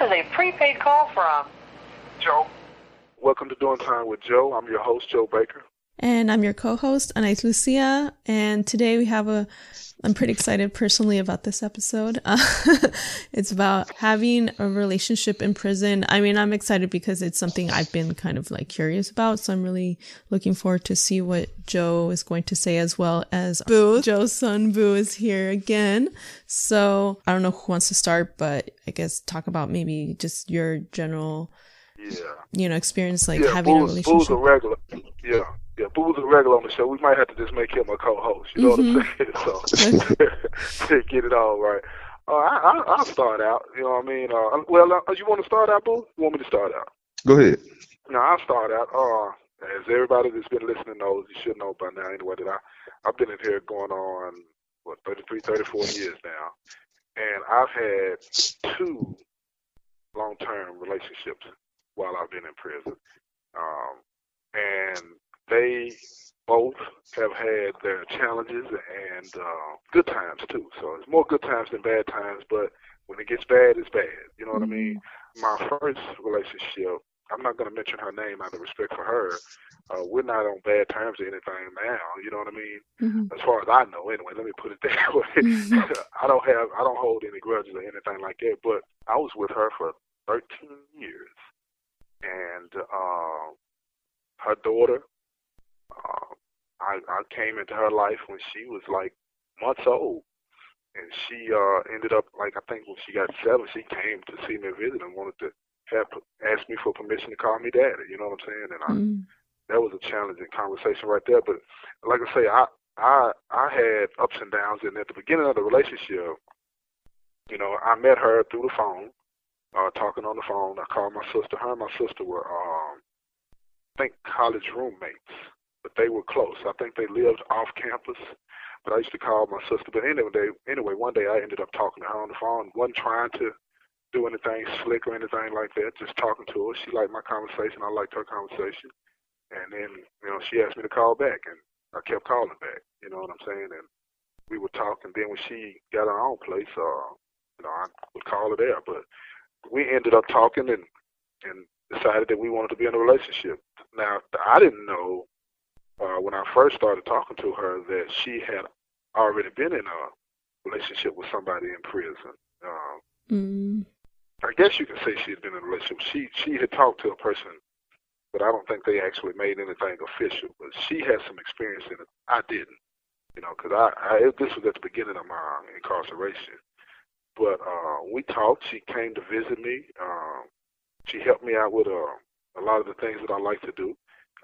is a prepaid call from Joe. Welcome to Doing Time with Joe. I'm your host, Joe Baker. And I'm your co-host, Anais Lucia. And today we have a, I'm pretty excited personally about this episode. Uh, it's about having a relationship in prison. I mean, I'm excited because it's something I've been kind of like curious about. So I'm really looking forward to see what Joe is going to say as well as Boo. Joe's son Boo is here again. So I don't know who wants to start, but I guess talk about maybe just your general, Yeah. you know, experience like yeah, having a Boo's, relationship. Boo's a regular. Yeah. Yeah, Boo's a regular on the show. We might have to just make him a co-host. You know Mm-hmm. what I'm saying? So to get it all right. Uh, I, I, I'll start out. You know what I mean? Uh, well, uh, you want to start out, Boo? You want me to start out? Go ahead. No, I'll start out. Uh, as everybody that's been listening knows, you should know by now anyway that I, I've been in here going on, what, 33, 34 years now. And I've had two long-term relationships while I've been in prison. Um, and they both have had their challenges and uh, good times too. So it's more good times than bad times, but when it gets bad, it's bad. You know what I mean? My first relationship, I'm not going to mention her name out of respect for her. Uh, we're not on bad terms or anything now. You know what I mean? Mhm. As far as I know, anyway. Let me put it that way. I don't have, I don't hold any grudges or anything like that. But I was with her for 13 years, and uh, her daughter. I I came into her life when she was like months old, and she uh ended up like I think when she got seven, she came to see me visit and wanted to have ask me for permission to call me daddy. You know what I'm saying? And I, Mm. that was a challenging conversation right there. But like I say, I I I had ups and downs, and at the beginning of the relationship, you know, I met her through the phone, uh, talking on the phone. I called my sister. Her and my sister were, um, I think, college roommates, but they were close. I think they lived off campus. But I used to call my sister. But anyway, anyway, one day I ended up talking to her on the phone. wasn't trying to do anything slick or anything like that. Just talking to her. She liked my conversation. I liked her conversation. And then, you know, she asked me to call back, and I kept calling back. You know what I'm saying? And we were talking. Then when she got her own place, uh, you know, I would call her there. But we ended up talking and and decided that we wanted to be in a relationship. Now, I didn't know uh, when I first started talking to her that she had already been in a relationship with somebody in prison. Um, Mm. I guess you can say she had been in a relationship. She she had talked to a person, but I don't think they actually made anything official. But she had some experience in it. I didn't, you know, because I, I this was at the beginning of my incarceration. But uh, we talked. She came to visit me. Um, she helped me out with uh, a lot of the things that I like to do.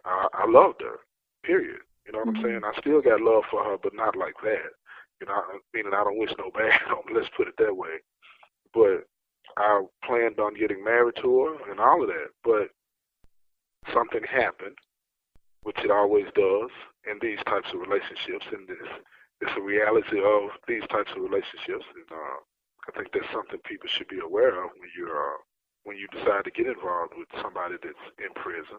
I, I loved her. Period. You know what Mhm. I'm saying? I still got love for her, but not like that. You know, meaning I don't wish no bad on. Let's put it that way. But I planned on getting married to her and all of that, but something happened, which it always does in these types of relationships, and this it's a reality of these types of relationships, and uh, I think that's something people should be aware of when you're uh, when you decide to get involved with somebody that's in prison,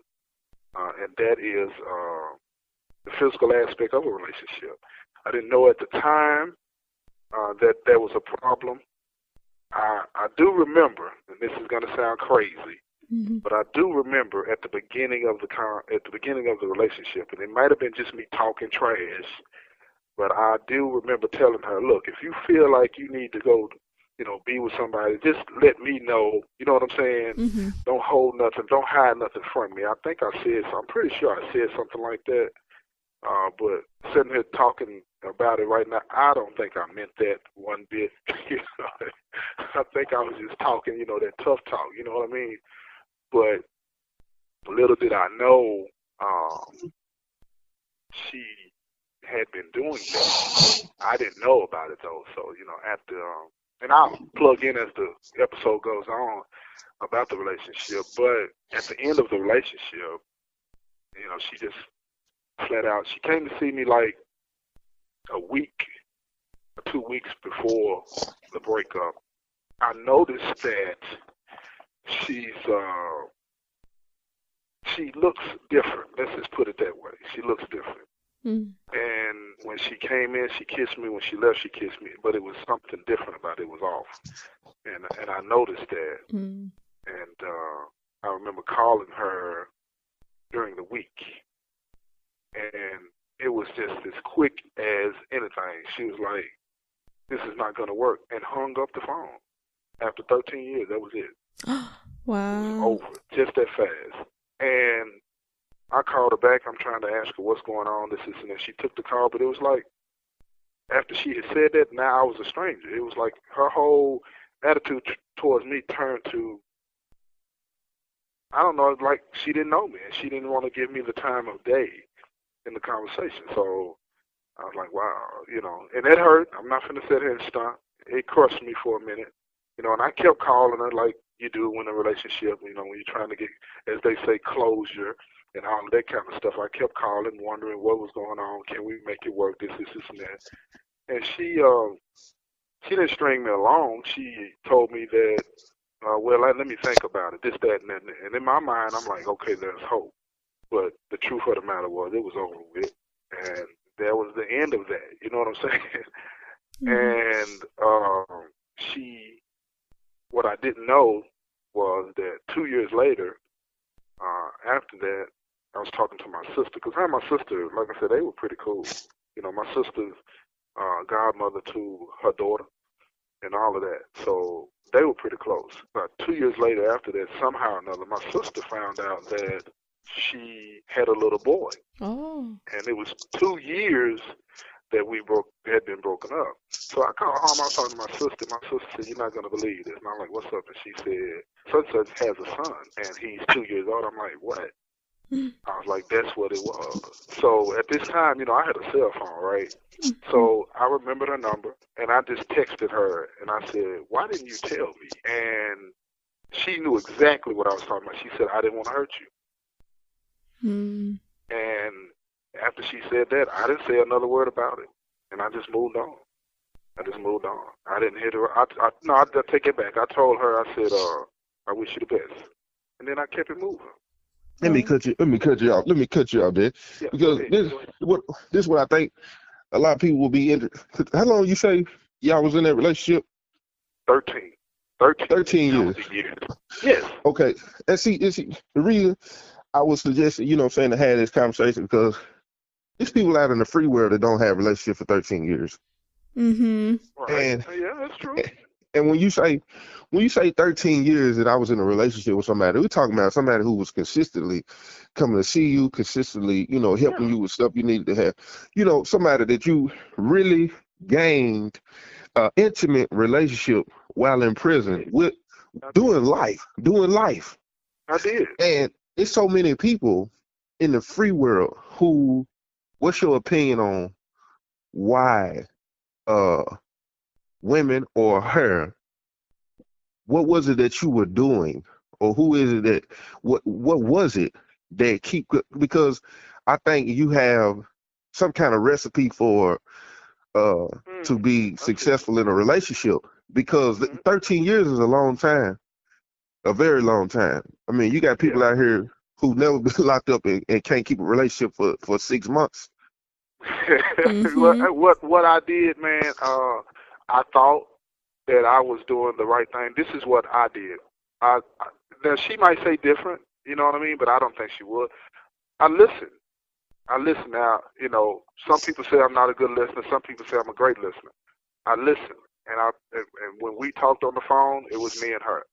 uh, and that is uh, the physical aspect of a relationship. I didn't know at the time uh, that there was a problem. I, I do remember, and this is going to sound crazy, Mhm. but I do remember at the beginning of the con- at the beginning of the relationship, and it might have been just me talking trash, but I do remember telling her, "Look, if you feel like you need to go, you know, be with somebody, just let me know. You know what I'm saying? Mhm. Don't hold nothing, don't hide nothing from me." I think I said, so I'm pretty sure I said something like that. Uh, but sitting here talking about it right now, I don't think I meant that one bit. you know, I think I was just talking, you know, that tough talk. You know what I mean? But little did I know, um, she had been doing that. I didn't know about it though. So you know, after um, and I'll plug in as the episode goes on about the relationship. But at the end of the relationship, you know, she just flat out. She came to see me like a week or two weeks before the breakup. I noticed that she's uh she looks different. Let's just put it that way. She looks different. Mm. And when she came in, she kissed me. When she left, she kissed me. But it was something different about it. It was off, and and I noticed that. Mm. And uh, I remember calling her during the week, and it was just as quick as anything. She was like, "This is not going to work," and hung up the phone. After 13 years, that was it. wow. over just that fast. And I called her back. I'm trying to ask her what's going on, this, this, and that. She took the call, but it was like after she had said that, now I was a stranger. It was like her whole attitude t- towards me turned to I don't know, like she didn't know me and she didn't want to give me the time of day in the conversation. So I was like, wow, you know, and it hurt. I'm not going to sit here and stunt. It crushed me for a minute, you know, and I kept calling her like you do in a relationship, you know, when you're trying to get, as they say, closure and all that kind of stuff. I kept calling, wondering what was going on. Can we make it work? This, this, this, and that. And she, uh, she didn't string me along. She told me that, uh, well, let, let me think about it, this, that, and that. And in my mind, I'm like, okay, there's hope. But the truth of the matter was, it was over with, and that was the end of that. You know what I'm saying? Mhm. And um, she, what I didn't know was that two years later, uh, after that, I was talking to my sister because her and my sister, like I said, they were pretty cool. You know, my sister's uh, godmother to her daughter and all of that. So they were pretty close. About two years later, after that, somehow or another, my sister found out that she had a little boy, Oh. and it was two years that we broke had been broken up. So I called home. I was talking to my sister. My sister said, "You're not gonna believe this." And I'm like, "What's up?" And she said, "Such such has a son, and he's two years old." I'm like, "What?" Mm. I was like, "That's what it was." So at this time, you know, I had a cell phone, right? Mm-hmm. So I remembered her number, and I just texted her, and I said, "Why didn't you tell me?" And she knew exactly what I was talking about. She said, "I didn't want to hurt you." Mm. And after she said that, I didn't say another word about it, and I just moved on. I just moved on. I didn't hit her. I, I no, I, I take it back. I told her. I said, uh, "I wish you the best," and then I kept it moving. Let me Oh. cut you. Let me cut you off. Let me cut you off there Yeah, because go ahead. this what this is what I think a lot of people will be in. How long you say y'all was in that relationship? 13. 13. 13 years. calendar years. Yes. Okay. And see, and see, the reason I was suggesting, you know, what I'm saying to have this conversation because there's people out in the free world that don't have relationship for 13 years. Mm-hmm. Right. And- yeah, that's true. And when you say when you say 13 years that I was in a relationship with somebody, we're talking about somebody who was consistently coming to see you, consistently, you know, helping you with stuff you needed to have. You know, somebody that you really gained an intimate relationship while in prison with doing life, doing life. I did. And there's so many people in the free world who what's your opinion on why uh women or her what was it that you were doing or who is it that what what was it that keep because I think you have some kind of recipe for uh to Mm. be successful in a relationship because Mhm. 13 years is a long time a very long time i mean you got people Yeah. out here who never been locked up and, and can't keep a relationship for for six months Mhm. what, what what I did, man, uh, I thought that I was doing the right thing. This is what I did. I, I now she might say different, you know what I mean, but I don't think she would. I listen. I listen now. You know, some people say I'm not a good listener. Some people say I'm a great listener. I listen, and I and, and when we talked on the phone, it was me and her.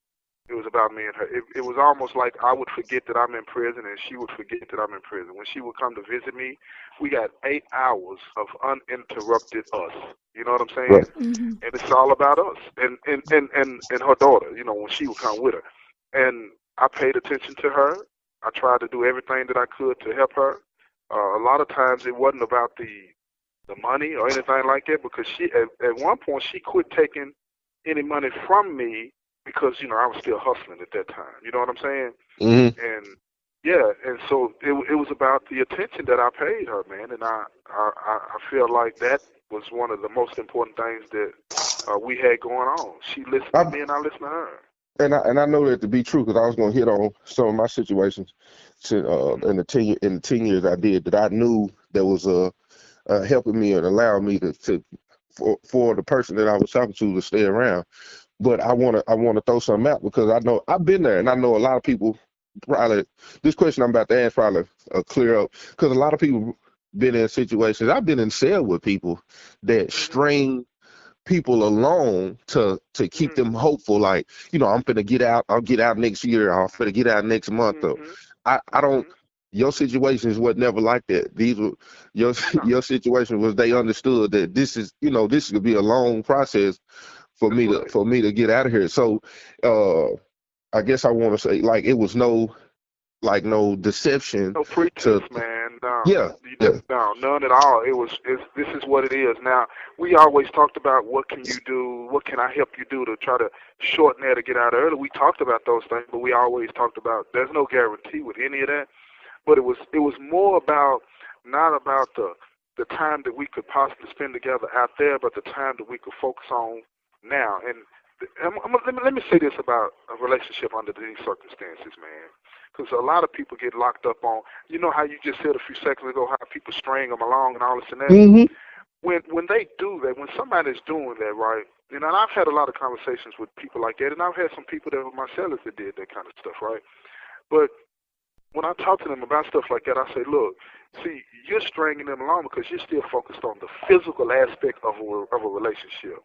It was about me and her. It, it was almost like I would forget that I'm in prison, and she would forget that I'm in prison. When she would come to visit me, we got eight hours of uninterrupted us. You know what I'm saying? Right. Mm-hmm. and it's all about us and and and and, and her daughter you know when she would come with her and i paid attention to her i tried to do everything that i could to help her uh, a lot of times it wasn't about the the money or anything like that because she at, at one point she quit taking any money from me because you know i was still hustling at that time you know what i'm saying mm-hmm. and yeah, and so it it was about the attention that I paid her, man, and I I I feel like that was one of the most important things that uh, we had going on. She listened to I'm- me, and I listened to her. and I and I know that to be true because I was gonna hit on some of my situations to, uh, in the ten in the ten years I did that I knew that was uh, uh helping me and allowing me to, to for for the person that I was talking to to stay around. But I wanna I wanna throw something out because I know I've been there and I know a lot of people probably this question I'm about to ask probably uh, clear up. Because a lot of people been in situations I've been in cell with people that string people along to to keep them hopeful like you know i'm gonna get out i'll get out next year i'm gonna get out next month Mhm. i i don't your situations was never like that. These were your your situation was they understood that this is you know this could be a long process for me to for me to get out of here so uh i guess i want to say like it was no like no deception No pretense, man. No. Yeah, yeah. No, none at all. It was. It's, this is what it is. Now we always talked about what can you do, what can I help you do to try to shorten that or get out early. We talked about those things, but we always talked about there's no guarantee with any of that. But it was it was more about not about the the time that we could possibly spend together out there, but the time that we could focus on now. And I'm, I'm, let me let me say this about a relationship under these circumstances, man because a lot of people get locked up on. You know how you just said a few seconds ago how people string them along and all this and that. mm-hmm. When when they do that, when somebody's doing that, right? You know, and I've had a lot of conversations with people like that, and I've had some people that were my sellers that did that kind of stuff, right? But when I talk to them about stuff like that, I say, look, see, you're stringing them along because you're still focused on the physical aspect of a of a relationship.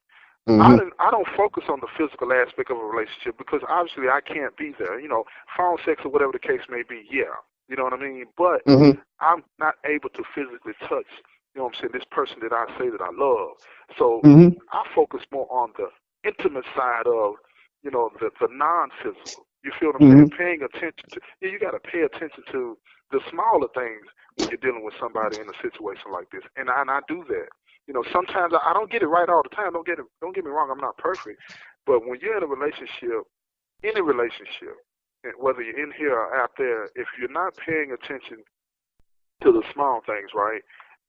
I Mm-hmm. don't, I don't focus on the physical aspect of a relationship because obviously I can't be there. You know, phone sex or whatever the case may be, yeah. You know what I mean? But Mm-hmm. I'm not able to physically touch, you know what I'm saying, this person that I say that I love. So Mm-hmm. I focus more on the intimate side of, you know, the, the non physical. You feel what I'm saying? Paying attention to, yeah, you got to pay attention to the smaller things when you're dealing with somebody in a situation like this. And I, and I do that. You know, sometimes I, I don't get it right all the time. Don't get it. Don't get me wrong. I'm not perfect, but when you're in a relationship, any relationship, whether you're in here or out there, if you're not paying attention to the small things, right?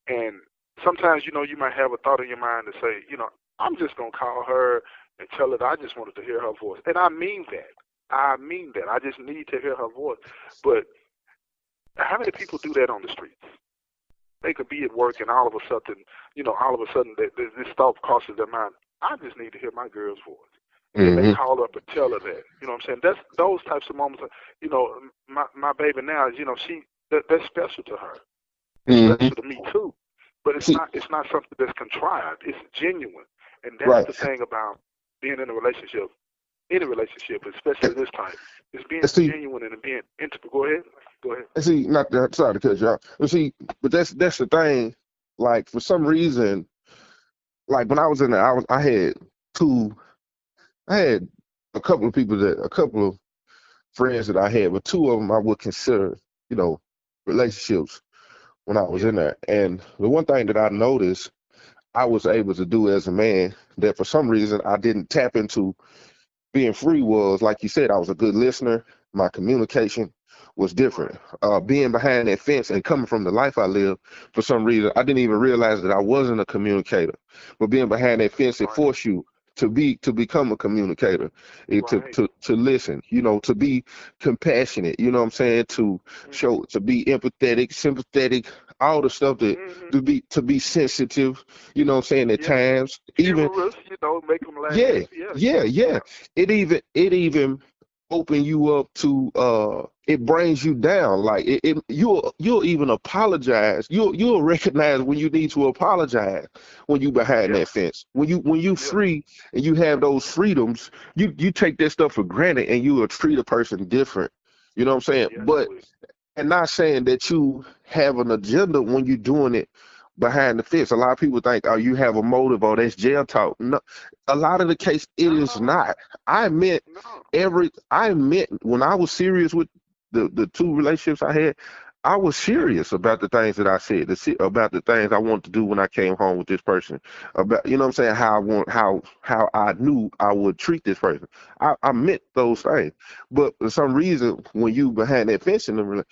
And sometimes, you know, you might have a thought in your mind to say, you know, I'm just gonna call her and tell her that I just wanted to hear her voice, and I mean that. I mean that. I just need to hear her voice. But how many people do that on the streets? They could be at work and all of a sudden, you know, all of a sudden th- th- this thought crosses their mind. I just need to hear my girl's voice. And they Mm-hmm. call up and tell her that. You know what I'm saying? That's those types of moments. You know, my my baby now is, you know, she that, that's special to her. Mm-hmm. Special to me too. But it's not it's not something that's contrived. It's genuine. And that's Right. the thing about being in a relationship, any relationship, especially this type, is being See- genuine and being intimate. Go ahead. Go ahead. See, not that sorry to cut you off. But see, but that's that's the thing. Like for some reason, like when I was in there, I was I had two, I had a couple of people that a couple of friends that I had, but two of them I would consider, you know, relationships when I was in there. And the one thing that I noticed I was able to do as a man that for some reason I didn't tap into being free was like you said, I was a good listener. My communication was different. Uh, being behind that fence and coming from the life I lived, for some reason, I didn't even realize that I wasn't a communicator. But being behind that fence, it forced you to be to become a communicator, it, to, to to listen. You know, to be compassionate. You know what I'm saying? To Mm-hmm. show, to be empathetic, sympathetic, all the stuff that Mhm. to be to be sensitive. You know what I'm saying? At Yeah. times, even Humorous, you know, make them laugh. yeah, yeah. yeah, yeah. It even it even open you up to uh it brings you down. Like it, it you'll you'll even apologize. You'll you'll recognize when you need to apologize when you behind Yeah. that fence. When you when you Yeah. free and you have those freedoms, you you take that stuff for granted and you will treat a person different. You know what I'm saying? Yeah, but. And not saying that you have an agenda when you're doing it behind the fence. A lot of people think, oh, you have a motive or that's jail talk. No, a lot of the case it is No. not. I meant no. every. I meant when I was serious with the the two relationships I had. I was serious about the things that I said, the, about the things I wanted to do when I came home with this person, about you know what I'm saying, how I want, how how I knew I would treat this person. I, I meant those things, but for some reason, when you behind that fence in the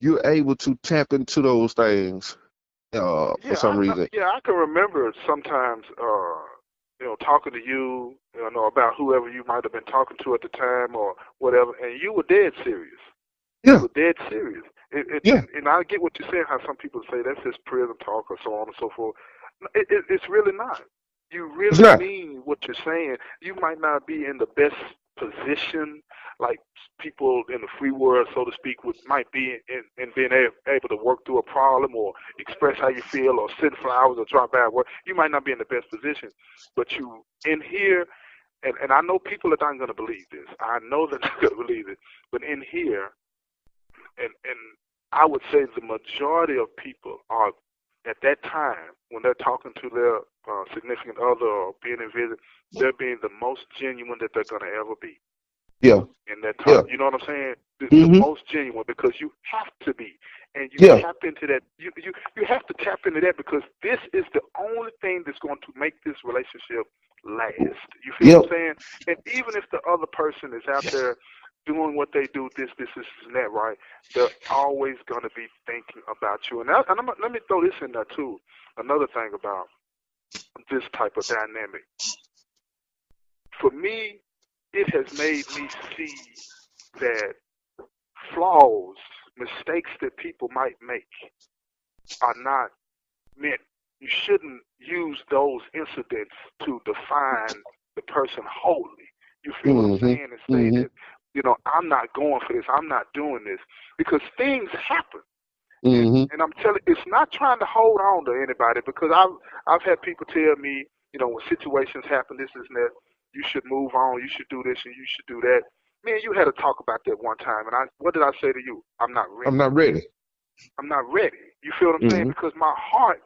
you're able to tap into those things uh, Yeah, for some I, I- reason. yeah, I can remember sometimes uh, you know, talking to you, you know, about whoever you might have been talking to at the time or whatever, and you were dead serious. Yeah. You were dead serious. It, it, Yeah. And I get what you're saying, how some people say that's just prison talk or so on and so forth. It, it, it's really not. You really not. mean what you're saying. You might not be in the best position, like people in the free world, so to speak, would might be in, in being a, able to work through a problem or express how you feel or send flowers or drop bad work. You might not be in the best position, but you in here, and, and I know people are not going to believe this. I know they're not going to believe it, but in here, and and I would say the majority of people are at that time when they're talking to their uh, significant other or being in visit, they're being the most genuine that they're going to ever be Yeah. in that time. Yeah. You know what I'm saying? The, Mhm. the most genuine because you have to be, and you Yeah. tap into that. You you you have to tap into that because this is the only thing that's going to make this relationship last. You feel Yep. what I'm saying? And even if the other person is out there doing what they do, this, this, this, and that, right? They're always going to be thinking about you. And, that, and I'm, let me throw this in there too. Another thing about this type of dynamic. For me, it has made me see that flaws, mistakes that people might make are not meant. You shouldn't use those incidents to define the person wholly. You feel what I'm Mhm, saying? And say mhm. that, you know, I'm not going for this. I'm not doing this because things happen. hmm And I'm telling, it's not trying to hold on to anybody because I've I've had people tell me, you know, when situations happen, this is that you should move on, you should do this, and you should do that. Man, you had to talk about that one time, and I, what did I say to you? I'm not ready. I'm not ready. I'm not ready. You feel what I'm saying? Mhm. Because my heart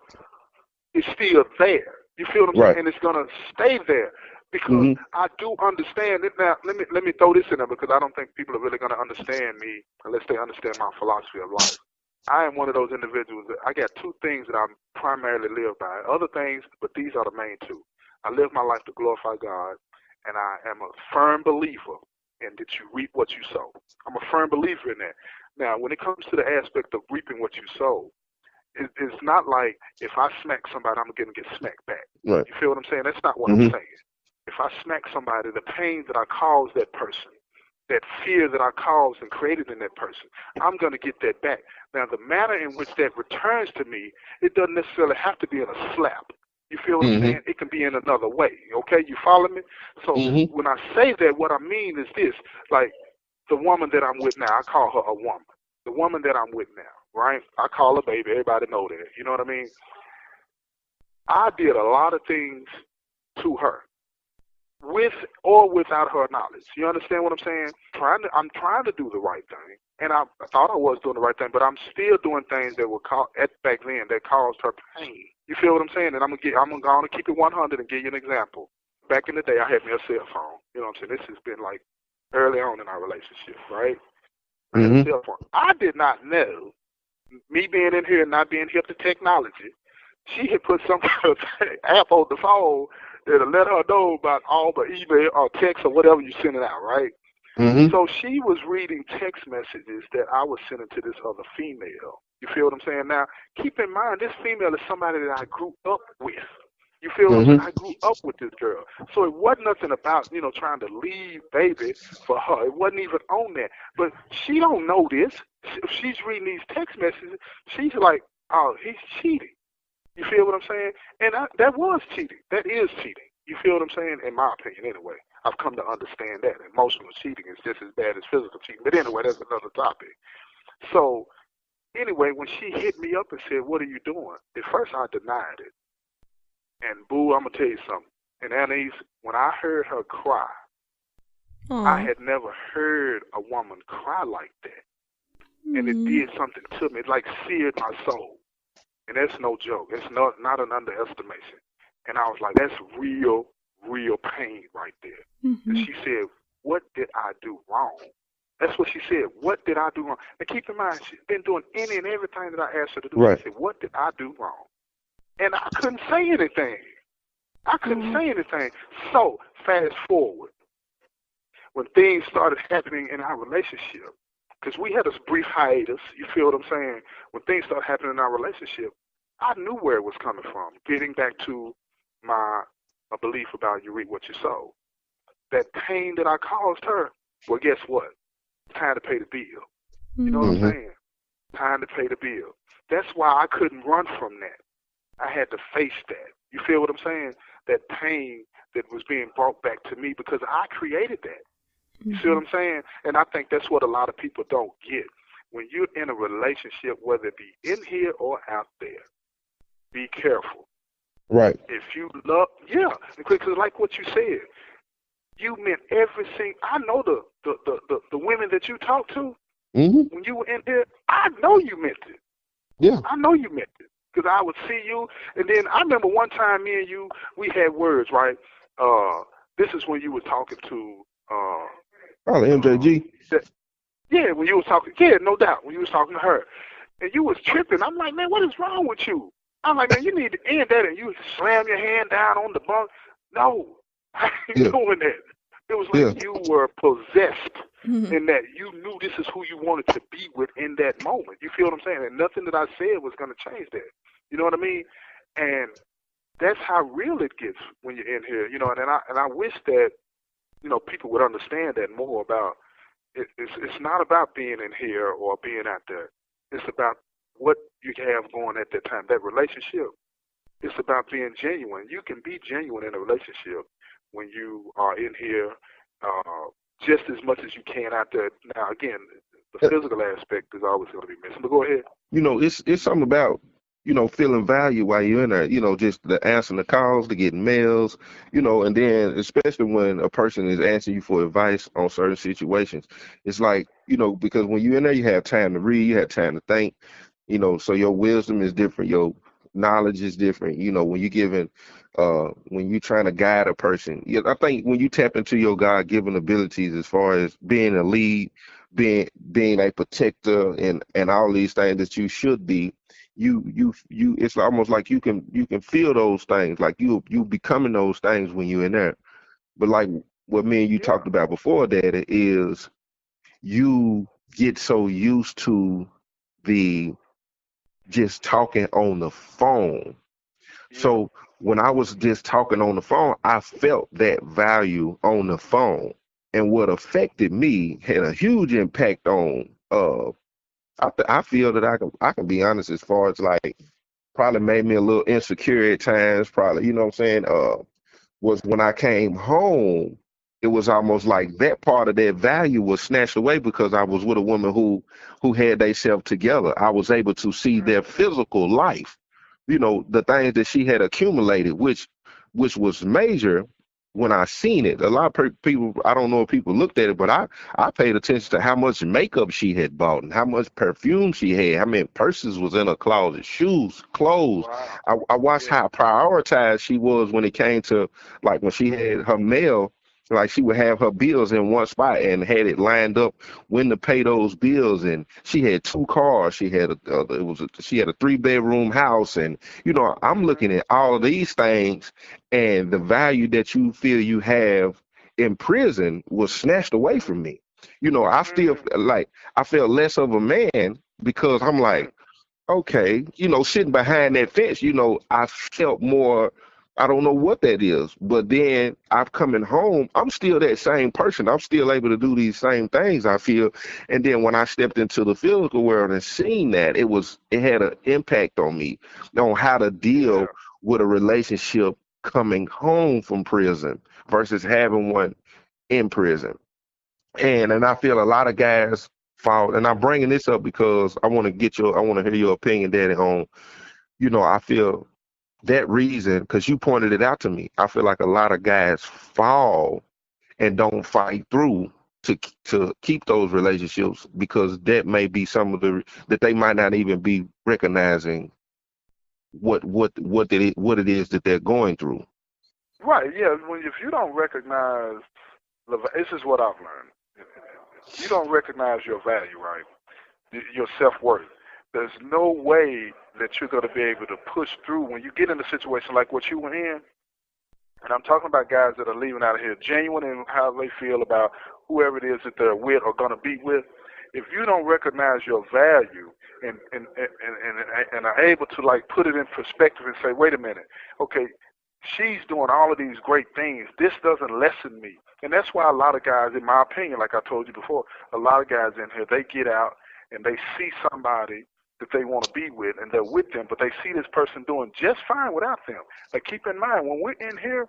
is still there. You feel what I'm Right. saying? And it's gonna stay there because Mhm. I do understand it. Now, let me let me throw this in there because I don't think people are really gonna understand me unless they understand my philosophy of life. I am one of those individuals that I got two things that I primarily live by. Other things, but these are the main two. I live my life to glorify God, and I am a firm believer in that you reap what you sow. I'm a firm believer in that. Now, when it comes to the aspect of reaping what you sow, it, it's not like if I smack somebody, I'm going to get smacked back. Right. You feel what I'm saying? That's not what Mhm. I'm saying. If I smack somebody, the pain that I caused that person, that fear that I caused and created in that person, I'm going to get that back. Now, the manner in which that returns to me, it doesn't necessarily have to be in a slap. You feel what. I'm saying? It can be in another way. Okay, you follow me? So Mhm. when I say that, what I mean is this: like the woman that I'm with now, I call her a woman. The woman that I'm with now, right? I call her baby. Everybody know that. You know what I mean? I did a lot of things to her, with or without her knowledge. You understand what I'm saying? Trying to, I'm trying to do the right thing, and I, I thought I was doing the right thing, but I'm still doing things that were called at back then that caused her pain. You feel what I'm saying? And I'm gonna get, I'm gonna keep it 100 and give you an example. Back in the day, I had me a cell phone. You know what I'm saying? This has been like early on in our relationship, right? Mm-hmm. cell phone. I did not know, me being in here and not being hip to technology, she had put some kind of app on the phone that'll let her know about all the email or text or whatever you're sending out, right? Mhm. So she was reading text messages that I was sending to this other female. You feel what I'm saying? Now, keep in mind, this female is somebody that I grew up with. You feel what I'm saying? Mhm. I grew up with this girl. So it wasn't nothing about, you know, trying to leave baby for her. It wasn't even on that. But she don't know this. If she's reading these text messages, she's like, oh, he's cheating. You feel what I'm saying? And I, that was cheating. That is cheating. You feel what I'm saying? In my opinion, anyway. I've come to understand that emotional cheating is just as bad as physical cheating. But anyway, that's another topic. So, anyway, when she hit me up and said, "What are you doing?" At first, I denied it. And boo, I'm gonna tell you something. And Anais, when I heard her cry, I had never heard a woman cry like that and it Mhm. did something to me. It like seared my soul, and that's no joke. It's not not an underestimation. And I was like, that's real, real pain right there. And Mhm. she said, "What did I do wrong?" That's what she said. What did I do wrong? And keep in mind, she's been doing any and everything that I asked her to do. Right. She said, "What did I do wrong?" And I couldn't say anything. I couldn't Mhm. say anything. So fast forward, when things started happening in our relationship, because we had this brief hiatus. You feel what I'm saying? When things started happening in our relationship, I knew where it was coming from. Getting back to my a belief about you reap what you sow. That pain that I caused her, well, guess what? Time to pay the bill. You know what Mhm. I'm saying? Time to pay the bill. That's why I couldn't run from that. I had to face that. You feel what I'm saying? That pain that was being brought back to me because I created that. You see what I'm saying? And I think that's what a lot of people don't get. When you're in a relationship, whether it be in here or out there, be careful. Right. If you love, yeah, because like what you said, you meant everything. I know the the, the, the, the women that you talked to hmm when you were in there. I know you meant it. Yeah. I know you meant it because I would see you, and then I remember one time me and you we had words right. Uh, this is when you were talking to. Uh, Probably MJG. yeah, when you was talking, yeah, no doubt, when you was talking to her, and you was tripping. I'm like, man, what is wrong with you? I'm like, man, you need to end that, and you slam your hand down on the bunk. No, I ain't Yeah. doing that. It was like Yeah. you were possessed Mhm. in that you knew this is who you wanted to be with in that moment. You feel what I'm saying? And nothing that I said was going to change that. You know what I mean? And that's how real it gets when you're in here. You know, and, and I and I wish that you know people would understand that more about. It, it's it's not about being in here or being out there. It's about what you have going at that time. That relationship. It's about being genuine. You can be genuine in a relationship when you are in here uh, just as much as you can out there. Now, again, the physical aspect is always going to be missing. But go ahead. You know, it's it's something about you know feeling value while you're in there. You know, just the answering the calls, the getting mails. You know, and then especially when a person is asking you for advice on certain situations, it's like you know because when you're in there, you have time to read, you have time to think. You know, so your wisdom is different. Your knowledge is different. You know, when you're giving, uh, when you're trying to guide a person, I think when you tap into your God-given abilities as far as being a lead, being being a protector, and and all these things that you should be, you you you. It's almost like you can you can feel those things, like you you becoming those things when you're in there. But like what me and you Yeah. talked about before, Daddy, is you get so used to the just talking on the phone. So when I was just talking on the phone, I felt that value on the phone. And what affected me had a huge impact on uh I th- I feel that I can I can be honest as far as like probably made me a little insecure at times, probably, you know what I'm saying? Uh was when I came home, it was almost like that part of their value was snatched away because I was with a woman who who had themselves together. I was able to see mm-hmm. their physical life, you know, the things that she had accumulated, which which was major when I seen it. A lot of people, I don't know if people looked at it, but I I paid attention to how much makeup she had bought and how much perfume she had, how many purses was in her closet, shoes, clothes. Wow. I, I watched Yeah. how prioritized she was when it came to like when she had her mail, like she would have her bills in one spot and had it lined up when to pay those bills. And she had two cars. She had a, uh, it was a, she had a three bedroom house. And you know, I'm looking at all of these things, and the value that you feel you have in prison was snatched away from me. You know, I still like I felt less of a man because I'm like okay, you know, sitting behind that fence, you know, I felt more. I don't know what that is, but then I'm coming home. I'm still that same person. I'm still able to do these same things. I feel, and then when I stepped into the physical world and seen that, it was it had an impact on me on how to deal Yeah. with a relationship coming home from prison versus having one in prison. And and I feel a lot of guys fall. And I'm bringing this up because I want to get your I want to hear your opinion, Daddy, on you know I feel that reason because you pointed it out to me. I feel like a lot of guys fall and don't fight through to to keep those relationships because that may be some of the that they might not even be recognizing what what what it what it is that they're going through. Right. Yeah. When if you don't recognize, the, this is what I've learned. You don't recognize your value, right? Your self worth. There's no way that you're going to be able to push through when you get in a situation like what you were in. And I'm talking about guys that are leaving out of here genuine in how they feel about whoever it is that they're with or going to be with. If you don't recognize your value and and, and, and, and and are able to like put it in perspective and say, wait a minute, okay, she's doing all of these great things. This doesn't lessen me. And that's why a lot of guys, in my opinion, like I told you before, a lot of guys in here, they get out and they see somebody that they want to be with and they're with them, but they see this person doing just fine without them. But keep in mind, when we're in here,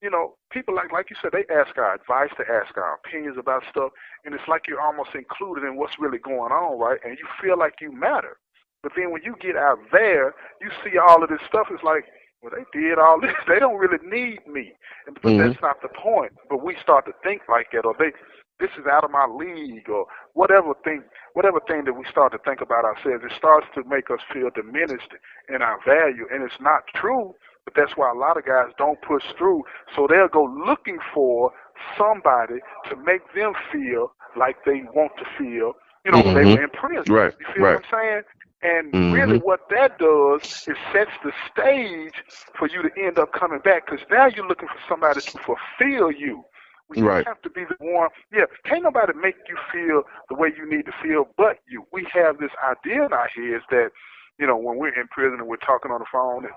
you know, people like like you said, they ask our advice, they ask our opinions about stuff, and it's like you're almost included in what's really going on, right? And you feel like you matter. But then when you get out there, you see all of this stuff. It's like, well, they did all this. They don't really need me. And, but mm-hmm. that's not the point. But we start to think like that, or they, this is out of my league, or whatever thing, whatever thing that we start to think about ourselves. It starts to make us feel diminished in our value, and it's not true. But that's why a lot of guys don't push through. So they'll go looking for somebody to make them feel like they want to feel. You know, mm-hmm. when they were in prison. Right. You feel right. what I'm saying? And Mhm. really, what that does is sets the stage for you to end up coming back because now you're looking for somebody to fulfill you. We Right. have to be the one. Yeah, can't nobody make you feel the way you need to feel but you. We have this idea in our heads that, you know, when we're in prison and we're talking on the phone and,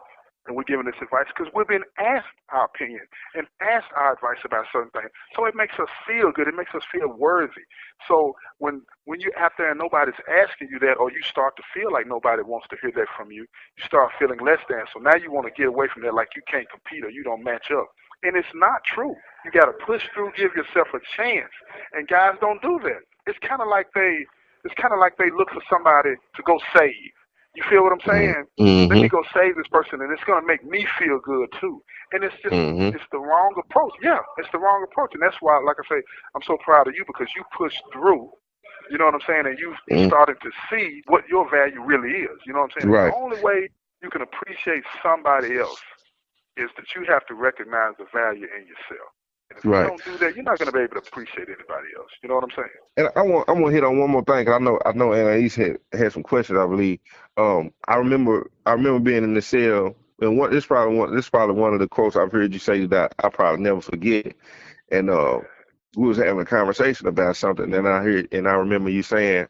and we're giving this advice because we've been asked our opinion and asked our advice about certain things. So it makes us feel good. It makes us feel worthy. So when when you're out there and nobody's asking you that, or you start to feel like nobody wants to hear that from you, you start feeling less than. So now you want to get away from that, like you can't compete or you don't match up. And it's not true. You got to push through, give yourself a chance. And guys don't do that. It's kind of like they, it's kind of like they look for somebody to go save. You feel what I'm saying? Let me Mm-hmm. go save this person, and it's gonna make me feel good too. And it's just, Mhm. it's the wrong approach. Yeah, it's the wrong approach, and that's why, like I say, I'm so proud of you because you pushed through. You know what I'm saying? And you Mm. started to see what your value really is. You know what I'm saying? Right. The only way you can appreciate somebody else is that you have to recognize the value in yourself. And if Right. you don't do that, you're not gonna be able to appreciate anybody else. You know what I'm saying? And I want I want to hit on one more thing. 'cause I know I know Anais had had some questions. I believe. Um, I remember I remember being in the cell, and what this probably one this probably one of the quotes I've heard you say that I probably never forget. And uh, we was having a conversation about something, and I heard and I remember you saying,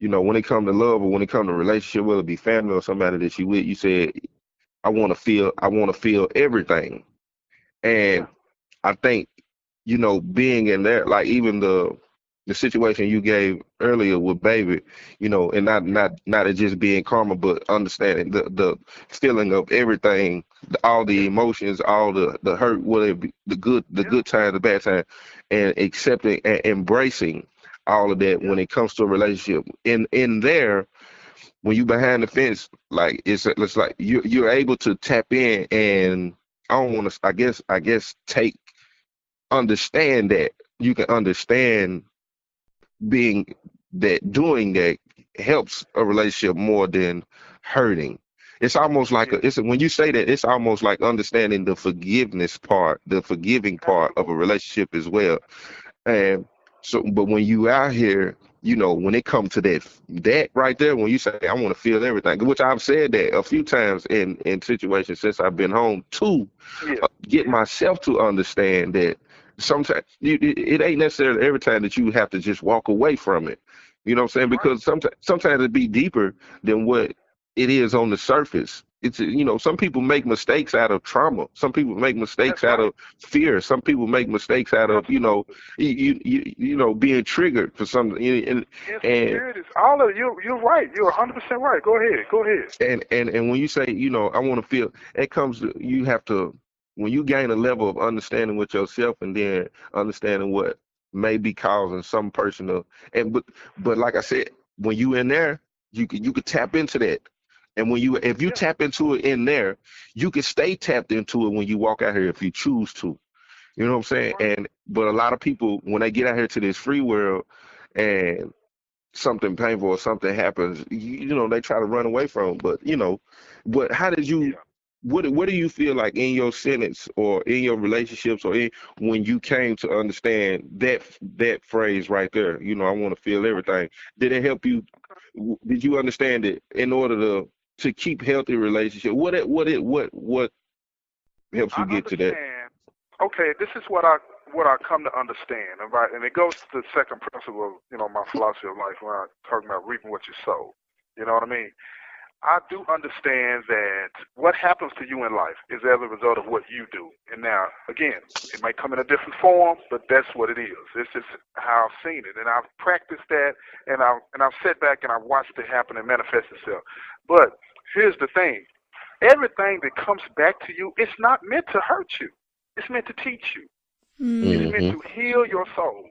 you know, when it comes to love or when it comes to relationship, whether it be family or somebody that you with, you said, I want to feel I want to feel everything, and I think you know being in there, like even the the situation you gave earlier with baby, you know, and not not not it just being karma, but understanding the the feeling of everything, the, all the emotions, all the the hurt, be the good, the Yeah. good time, the bad time, and accepting and embracing all of that when it comes to a relationship. In in there, when you behind the fence, like it's it's like you you're able to tap in and I don't want to. I guess I guess take understand that you can understand being that doing that helps a relationship more than hurting. It's almost like a, it's when you say that it's almost like understanding the forgiveness part, the forgiving part of a relationship as well. And so, but when you out here, you know, when it comes to that, that right there, when you say I want to feel everything, which I've said that a few times in in situations since I've been home to Yeah. uh, get myself to understand that sometimes you, it it ain't necessarily every time that you have to just walk away from it. You know what I'm saying? Because sometimes sometimes it be deeper than what it is on the surface. It's you know some people make mistakes out of trauma. Some people make mistakes That's out of fear. Some people make mistakes out of you know you you you know being triggered for something. And Insecurities. All of you. You're right. You're 100 percent right. Go ahead. Go ahead. and and and when you say you know I want to feel, it comes to you have to when you gain a level of understanding with yourself and then understanding what may be causing some person to and but but like I said, when you in there, you can you could tap into that. And when you if you Yeah. tap into it in there, you can stay tapped into it when you walk out here if you choose to. You know what I'm saying? Right. And but a lot of people when they get out here to this free world and something painful or something happens, you, you know, they try to run away from. it. But you know, but how did you? Yeah. What what do you feel like in your sentence or in your relationships or in, when you came to understand that that phrase right there? You know, I want to feel everything. Did it help you? Did you understand it in order to to keep healthy relationship? What it what it what what helps you I get to that? Okay, this is what I what I come to understand, right? And it goes to the second principle of you know my philosophy of life when I talk about reaping what you sow. You know what I mean? I do understand that what happens to you in life is as a result of what you do. And now, again, it might come in a different form, but that's what it is. This is how I've seen it, and I've practiced that, and I've and I've sat back and I've watched it happen and manifest itself. But here's the thing: everything that comes back to you, it's not meant to hurt you. It's meant to teach you. Mm. It's meant to heal your soul.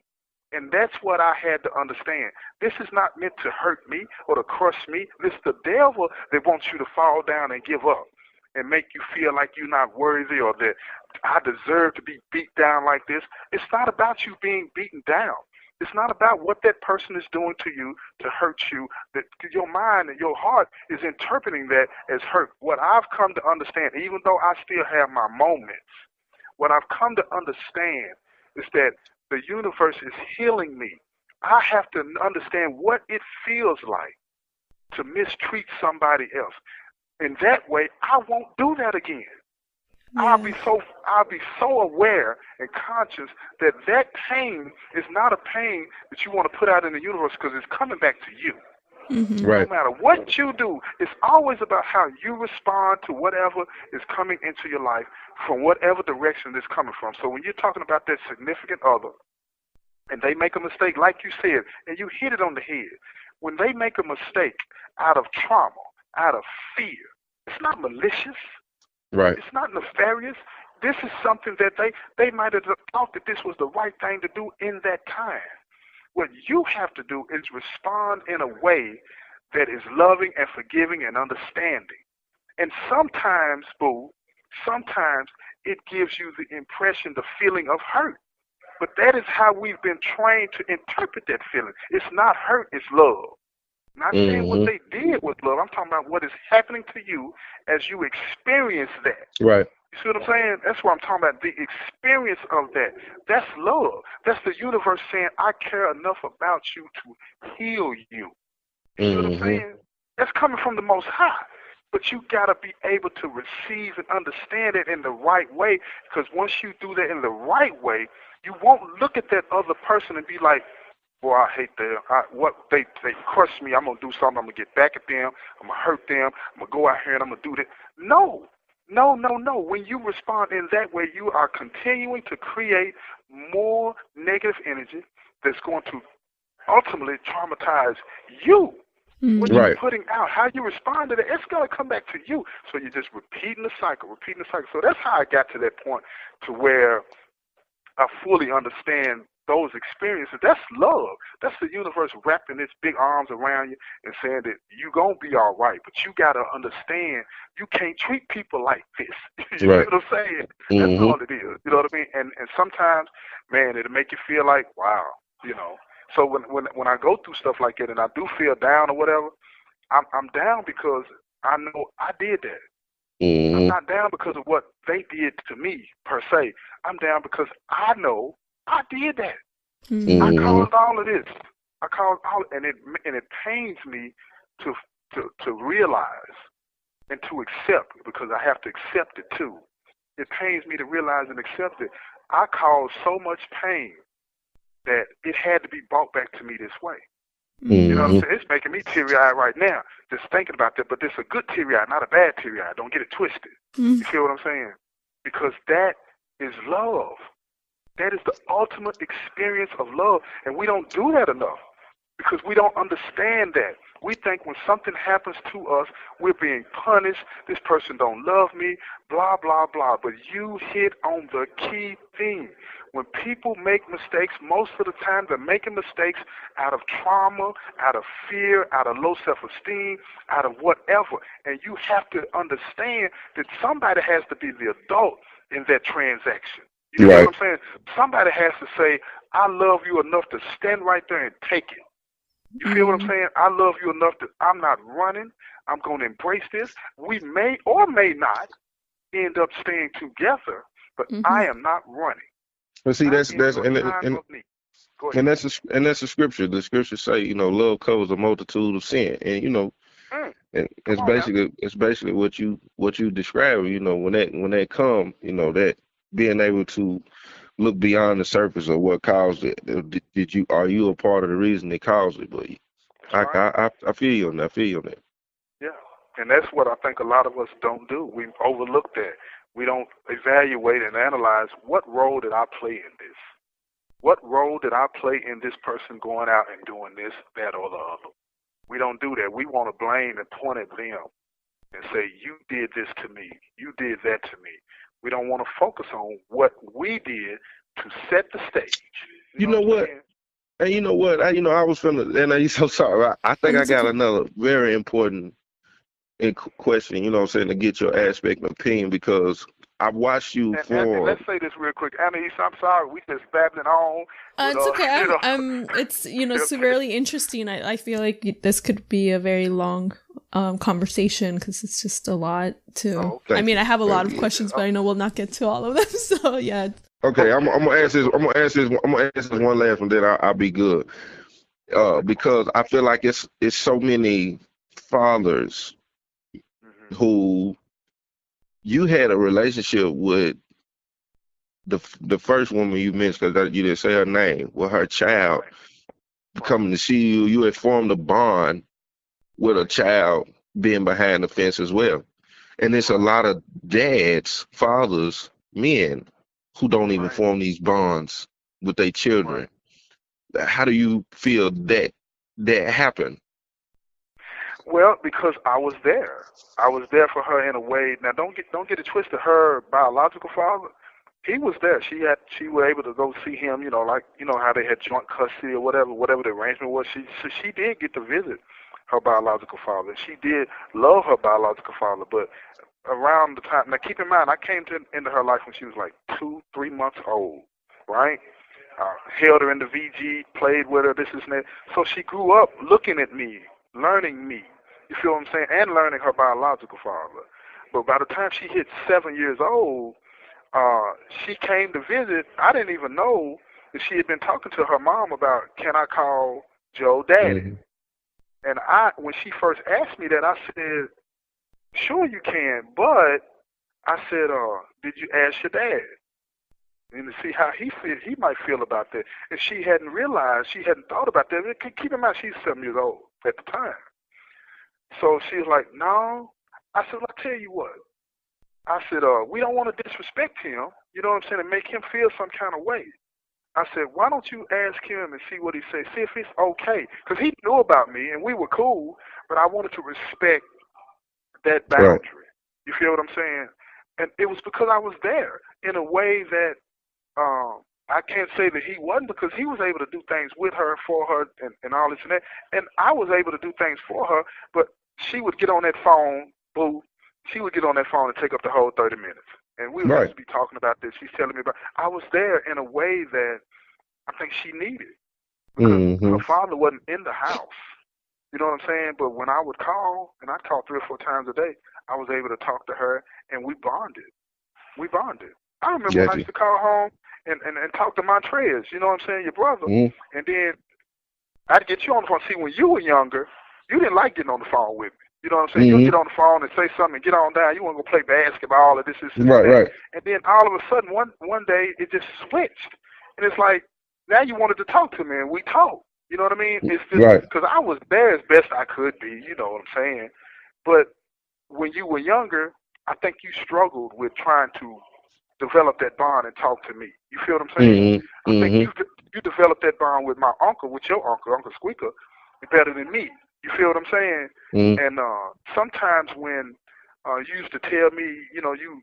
And that's what I had to understand. This is not meant to hurt me or to crush me. This is the devil that wants you to fall down and give up and make you feel like you're not worthy or that I deserve to be beat down like this. It's not about you being beaten down. It's not about what that person is doing to you to hurt you. That your mind and your heart is interpreting that as hurt. What I've come to understand, even though I still have my moments, what I've come to understand is that the universe is healing me. I have to understand what it feels like to mistreat somebody else. In that way, I won't do that again. I'll be so I'll be so aware and conscious that that pain is not a pain that you want to put out in the universe because it's coming back to you. Mhm. Right. No matter what you do, it's always about how you respond to whatever is coming into your life from whatever direction it's coming from. So when you're talking about that significant other and they make a mistake, like you said, and you hit it on the head, when they make a mistake out of trauma, out of fear, it's not malicious. Right. It's not nefarious. This is something that they, they might have thought that this was the right thing to do in that time. What you have to do is respond in a way that is loving and forgiving and understanding. And sometimes, boo, sometimes it gives you the impression, the feeling of hurt. But that is how we've been trained to interpret that feeling. It's not hurt, it's love. Not saying what Mhm. they did was love. I'm talking about what is happening to you as you experience that. Right. You see what I'm saying? That's what I'm talking about. The experience of that. That's love. That's the universe saying, I care enough about you to heal you. You see what I'm Mhm. saying? That's coming from the Most High. But you got to be able to receive and understand it in the right way. Because once you do that in the right way, you won't look at that other person and be like, Boy, I hate them. I, what they they crush me. I'm gonna do something. I'm gonna get back at them. I'm gonna hurt them. I'm gonna go out here and I'm gonna do that. No, no, no, no. When you respond in that way, you are continuing to create more negative energy that's going to ultimately traumatize you. Mhm. What Right. you're putting out, how you respond to that, it's going to come back to you. So you're just repeating the cycle, repeating the cycle. So that's how I got to that point to where I fully understand those experiences. That's love. That's the universe wrapping its big arms around you and saying that you're going to be all right. But you got to understand you can't treat people like this. you Right. know what I'm saying? That's Mhm. all it is. You know what I mean? And and sometimes, man, it'll make you feel like, wow, you know. So when when when I go through stuff like that and I do feel down or whatever, I'm I'm down because I know I did that. I'm Mhm. not down because of what they did to me per se. I'm down because I know I did that. Mhm. I Mhm. caused all of this. I caused all, and it and it pains me to to to realize and to accept because I have to accept it too. It pains me to realize and accept it. I caused so much pain that it had to be brought back to me this way. You know what I'm Mhm. saying? It's making me teary eyed right now just thinking about that. But it's a good teary eye, not a bad teary eye. Don't get it twisted. Mhm. You feel what I'm saying? Because that is love. That is the ultimate experience of love. And we don't do that enough because we don't understand that. We think when something happens to us, we're being punished. This person don't love me, blah, blah, blah. But you hit on the key thing. When people make mistakes, most of the time they're making mistakes out of trauma, out of fear, out of low self-esteem, out of whatever. And you have to understand that somebody has to be the adult in that transaction. You know Right. what I'm saying? Somebody has to say, I love you enough to stand right there and take it. You feel what I'm Mhm. saying? I love you enough that I'm not running. I'm going to embrace this. We may or may not end up staying together, but Mhm. I am not running. But see, that's that's and and of need. Go ahead. and that's a, and that's the scripture. The scripture say, you know, love covers a multitude of sin, and you know, Mm, and it's on basically it's basically what you what you describe. You know, when that when that come, you know, that being able to look beyond the surface of what caused it. Uh, Did, did you are you a part of the reason it caused it? But I right. I I I feel you on that. I feel you on that. Yeah. And that's what I think a lot of us don't do. We overlook that. We don't evaluate and analyze what role did I play in this? What role did I play in this person going out and doing this, that, or the other? We don't do that. We want to blame and point at them and say, You did this to me. You did that to me. We don't want to focus on what we did to set the stage. You, know, what? And you know what? I, you know, I was feeling, and I'm so sorry. I, I think I got another very important question. You know, what I'm saying to get your aspect and opinion because I've watched you and, for. And, and let's say this real quick, Anais. I'm sorry, we just babbling on. Uh, it's okay. I'm, I'm, It's you know, severely interesting. I, I feel like this could be a very long um, conversation because it's just a lot to. Oh, I mean, I have a lot of questions, but I know we'll not get to all of them. So yeah. Okay, I'm, I'm gonna answer this. I'm gonna answer this. I'm gonna answer this one last one, then I'll, I'll be good. Uh, because I feel like it's it's so many fathers mm-hmm. who you had a relationship with the the first woman you mentioned because you didn't say her name with her child coming to see you. You had formed a bond with a child being behind the fence as well, and it's a lot of dads, fathers, men who don't even form these bonds with their children. How do you feel that that happened? Well, because I was there. I was there for her in a way. Now, don't get don't get it twisted. Her biological father, he was there. She had she was able to go see him. You know, like you know how they had joint custody or whatever, whatever the arrangement was. She so she did get to visit her biological father. She did love her biological father, but around the time now, keep in mind, I came to into her life when she was like two, three months old, right? Uh, held her in the VG, played with her, this, this, and that. So she grew up looking at me, learning me, you feel what I'm saying? And learning her biological father. But by the time she hit seven years old, uh, she came to visit. I didn't even know that she had been talking to her mom about can I call Joe daddy. Mm-hmm. And I, when she first asked me that, I said, "Sure you can," but I said, "Uh, did you ask your dad?" and to see how he feel, he might feel about that. And she hadn't realized, she hadn't thought about that. Keep in mind, she's seven years old at the time. So she's like, no. I said, well, I'll tell you what. I said, uh, we don't want to disrespect him, you know what I'm saying, and make him feel some kind of way. I said, why don't you ask him and see what he says, see if it's okay. Because he knew about me and we were cool, but I wanted to respect that boundary. Right. You feel what I'm saying? And it was because I was there in a way that um, I can't say that he wasn't because he was able to do things with her, for her, and, and all this and that. And I was able to do things for her, but she would get on that phone boo. She would get on that phone and take up the whole 30 minutes. And we would right. be talking about this. She's telling me about. I was there in a way that I think she needed because mm-hmm. her father wasn't in the house. You know what I'm saying? But when I would call, and I called three or four times a day, I was able to talk to her, and we bonded. We bonded. I remember when I used to call home and, and, and talk to Montrez, you know what I'm saying, your brother. Mm-hmm. And then I'd get you on the phone. See, when you were younger, you didn't like getting on the phone with me. You know what I'm saying? Mm-hmm. You'll get on the phone and say something and get on down. You want to go play basketball or this, this, and right, that. Right. And then all of a sudden, one one day, it just switched. And it's like, now you wanted to talk to me, and we talked. You know what I mean? It's just because right. I was there as best I could be. You know what I'm saying? But when you were younger, I think you struggled with trying to develop that bond and talk to me. You feel what I'm saying? Mm-hmm. I think mm-hmm. you you developed that bond with my uncle, with your uncle, Uncle Squeaker, better than me. You feel what I'm saying? Mm-hmm. And uh, sometimes when uh, you used to tell me, you know, you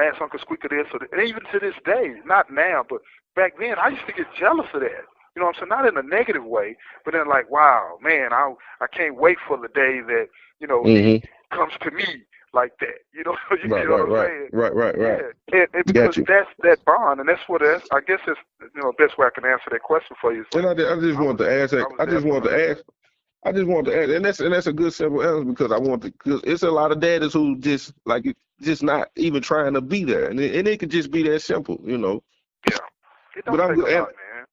ask Uncle Squeaker this, or and even to this day, not now, but back then, I used to get jealous of that. You know what I'm saying? Not in a negative way, but then like, wow, man, I I can't wait for the day that you know mm-hmm. he comes to me like that. You know, you right, know right, what I'm right, saying? Right, right, right, yeah. And, and because that's that bond, and that's what that's. I guess it's you know the best way I can answer that question for you. And I, I just want to ask that. I, I just want to ask. I just want to add, and that's and that's a good simple answer because I want to. Because it's a lot of daddies who just like just not even trying to be there, and it, and it could just be that simple, you know. Yeah. but I'm good. Lot, and,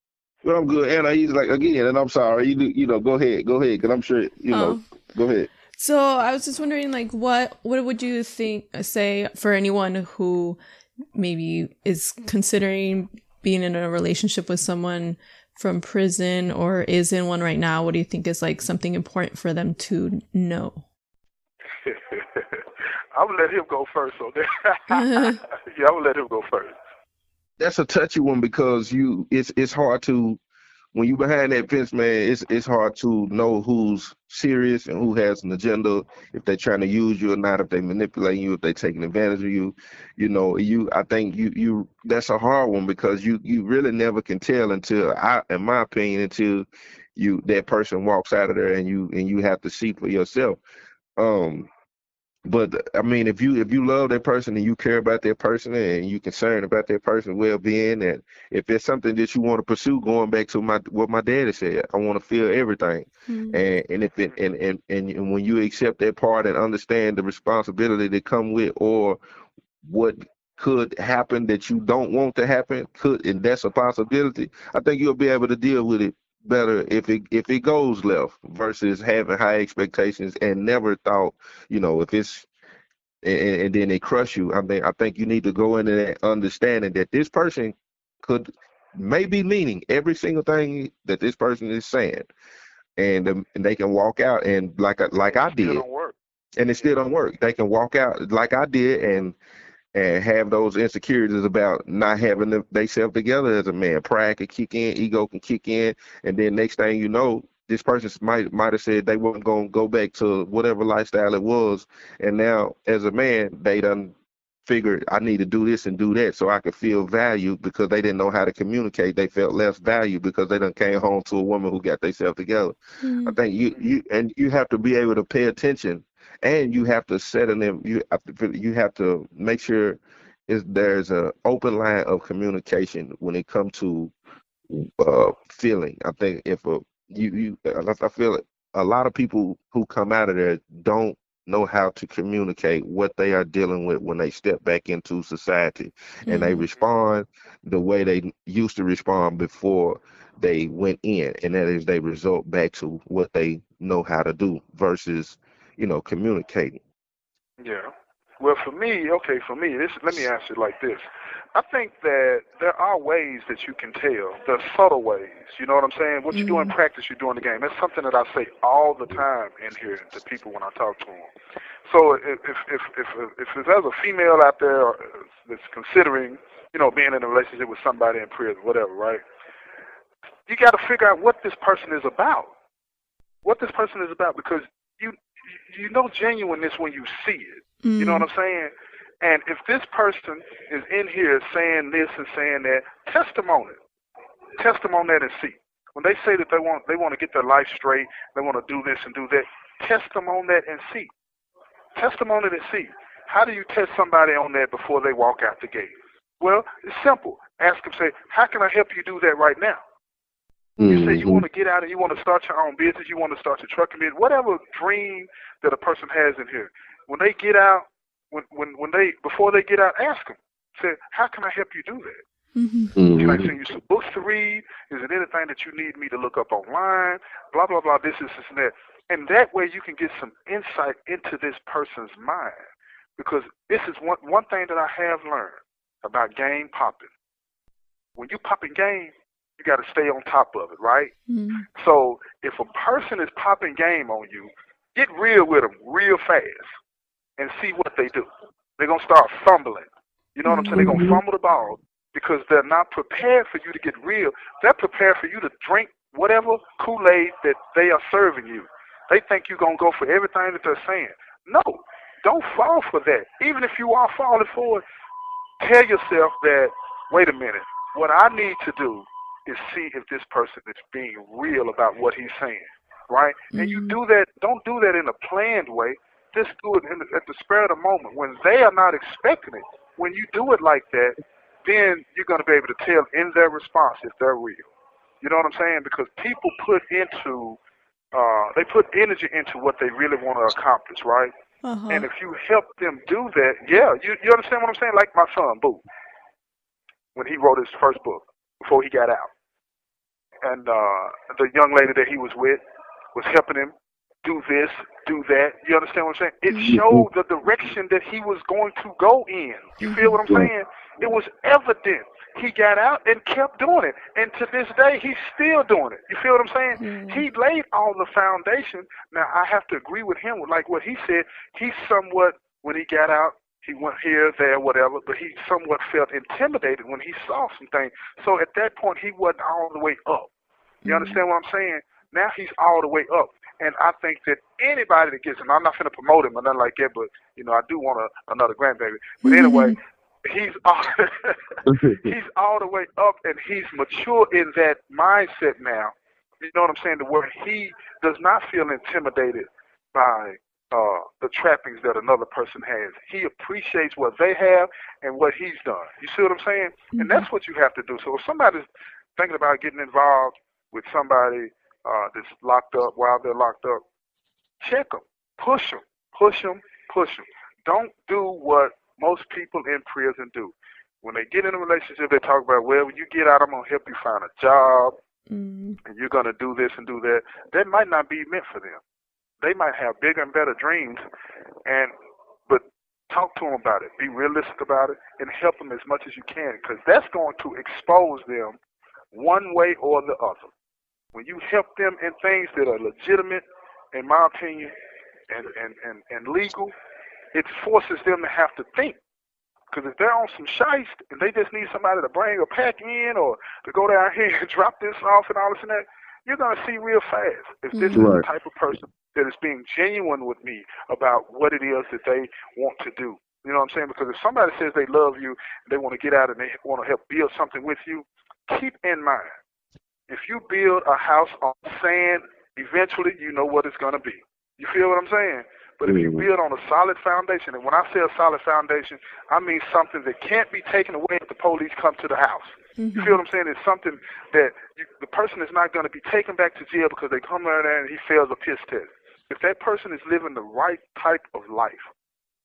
but I'm good, and he's like again, and I'm sorry. You do, you know, go ahead, go ahead, because I'm sure you know. Oh. Go ahead. So I was just wondering, like, what what would you think say for anyone who maybe is considering being in a relationship with someone from prison or is in one right now? What do you think is like something important for them to know? I would let him go first. So there. yeah, I would let him go first. That's a touchy one because you it's it's hard to when you behind that fence, man, it's it's hard to know who's serious and who has an agenda, if they're trying to use you or not, if they manipulating you, if they're taking advantage of you. You know, you I think you you that's a hard one because you you really never can tell until I in my opinion, until you that person walks out of there and you and you have to see for yourself. Um but I mean, if you if you love that person and you care about that person and you concerned about that person's well being, and if it's something that you want to pursue, going back to my what my daddy said, I want to feel everything. Mm-hmm. And and if it and, and and when you accept that part and understand the responsibility that come with or what could happen that you don't want to happen, could and that's a possibility, I think you'll be able to deal with it better if it if it goes left versus having high expectations and never thought, you know, if it's and, and then they crush you. I mean, I think you need to go into that understanding that this person could may be meaning every single thing that this person is saying, and, um, and they can walk out and like like I did, and it still don't work. They can walk out like I did and and have those insecurities about not having them themselves together as a man. Pride can kick in, ego can kick in, and then next thing you know, this person might might have said they weren't gonna go back to whatever lifestyle it was, and now as a man, they done figured I need to do this and do that so I could feel valued because they didn't know how to communicate. They felt less valued because they done came home to a woman who got themselves together. Mm-hmm. I think you you and you have to be able to pay attention and you have to set them. You have to you have to make sure is there's an open line of communication when it comes to uh, feeling. I think if a you you I feel it. a lot of people who come out of there don't know how to communicate what they are dealing with when they step back into society mm-hmm. and they mm-hmm. respond the way they used to respond before they went in and that is they result back to what they know how to do versus you know, communicating. Yeah. Well, for me, okay, for me, this let me ask it like this. I think that there are ways that you can tell. There are subtle ways. You know what I'm saying? What mm-hmm. you do in mm-hmm. practice, you do in the game. That's something that I say all the time in here to people when I talk to them. So if if if if, if, if there's a female out there that's considering, you know, being in a relationship with somebody in prison, whatever, right? You got to figure out what this person is about. What this person is about, because you you know genuineness when you see it. Mm-hmm. You know what I'm saying? And if this person is in here saying this and saying that, test them on it. Test them on that and see. When they say that they want they want to get their life straight, they want to do this and do that, test them on that and see. Test them on it and see. How do you test somebody on that before they walk out the gate? Well, it's simple. Ask them, say, how can I help you do that right now? Mm-hmm. You say you mm-hmm. want to get out and you want to start your own business, you want to start your trucking business, whatever dream that a person has in here. When they get out, when when when they before they get out, ask them. Say, how can I help you do that? Mm-hmm. Can I send you some books to read? Is it anything that you need me to look up online? Blah blah blah. This is this and that. And that way you can get some insight into this person's mind. Because this is one one thing that I have learned about game popping. When you popping game, you got to stay on top of it, right? Mm-hmm. So if a person is popping game on you, get real with them real fast and see what they do. They're gonna start fumbling. You know what I'm saying? They're gonna mm-hmm. fumble the ball because they're not prepared for you to get real. They're prepared for you to drink whatever Kool-Aid that they are serving you. They think you're gonna go for everything that they're saying. No, don't fall for that. Even if you are falling for it, tell yourself that. Wait a minute. What I need to do is see if this person is being real about what he's saying, right? Mm-hmm. And you mm-hmm. do that. Don't do that in a planned way. Just do it the, at the spur of the moment when they are not expecting it. When you do it like that, then you're going to be able to tell in their response if they're real. You know what I'm saying? Because people put into uh, they put energy into what they really want to accomplish, right? Uh-huh. And if you help them do that, yeah, you you understand what I'm saying? Like my son, Boo, when he wrote his first book before he got out and uh, the young lady that he was with was helping him do this, do that. You understand what I'm saying? It mm-hmm. showed the direction that he was going to go in. You feel what I'm saying? It was evident. He got out and kept doing it. And to this day, he's still doing it. You feel what I'm saying? Mm-hmm. He laid all the foundation. Now, I have to agree with him with like what he said. He's somewhat when he got out, he went here, there, whatever, but he somewhat felt intimidated when he saw some things. So at that point, he wasn't all the way up. You Mhm. understand what I'm saying? Now he's all the way up. And I think that anybody that gets him, I'm not going to promote him or nothing like that, but, you know, I do want a, another grandbaby. But anyway, he's all, he's all the way up and he's mature in that mindset now. You know what I'm saying? To where he does not feel intimidated by uh, the trappings that another person has. He appreciates what they have and what he's done. You see what I'm saying? And that's what you have to do. So if somebody's thinking about getting involved with somebody uh, that's locked up while they're locked up, check them, push them, push them, push them. Don't do what most people in prison do. When they get in a relationship, they talk about, well, when you get out, I'm going to help you find a job Mm. and you're going to do this and do that. That might not be meant for them. They might have bigger and better dreams, and but talk to them about it. Be realistic about it, and help them as much as you can, because that's going to expose them one way or the other. When you help them in things that are legitimate, in my opinion, and and and, and legal, it forces them to have to think. Because if they're on some shiest and they just need somebody to bring a pack in or to go down here and drop this off and all this and that, you're going to see real fast if this is the type of person that is being genuine with me about what it is that they want to do. You know what I'm saying? Because if somebody says they love you, and they want to get out and they want to help build something with you, keep in mind, if you build a house on sand, eventually you know what it's going to be. You feel what I'm saying? But if you Mhm. build on a solid foundation, and when I say a solid foundation, I mean something that can't be taken away if the police come to the house. You Mhm. feel what I'm saying? It's something that you, the person is not going to be taken back to jail because they come out there and he fails a piss test. If that person is living the right type of life,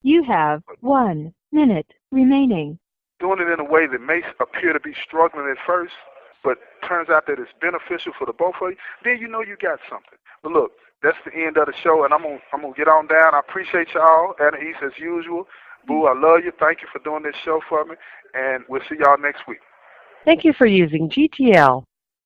You have one minute remaining. doing it in a way that may appear to be struggling at first, but turns out that it's beneficial for the both of you, then you know you got something. But look, that's the end of the show, and I'm gonna I'm gonna get on down. I appreciate y'all, Anais as usual. Boo, I love you. Thank you for doing this show for me, and we'll see y'all next week. Thank you for using GTL.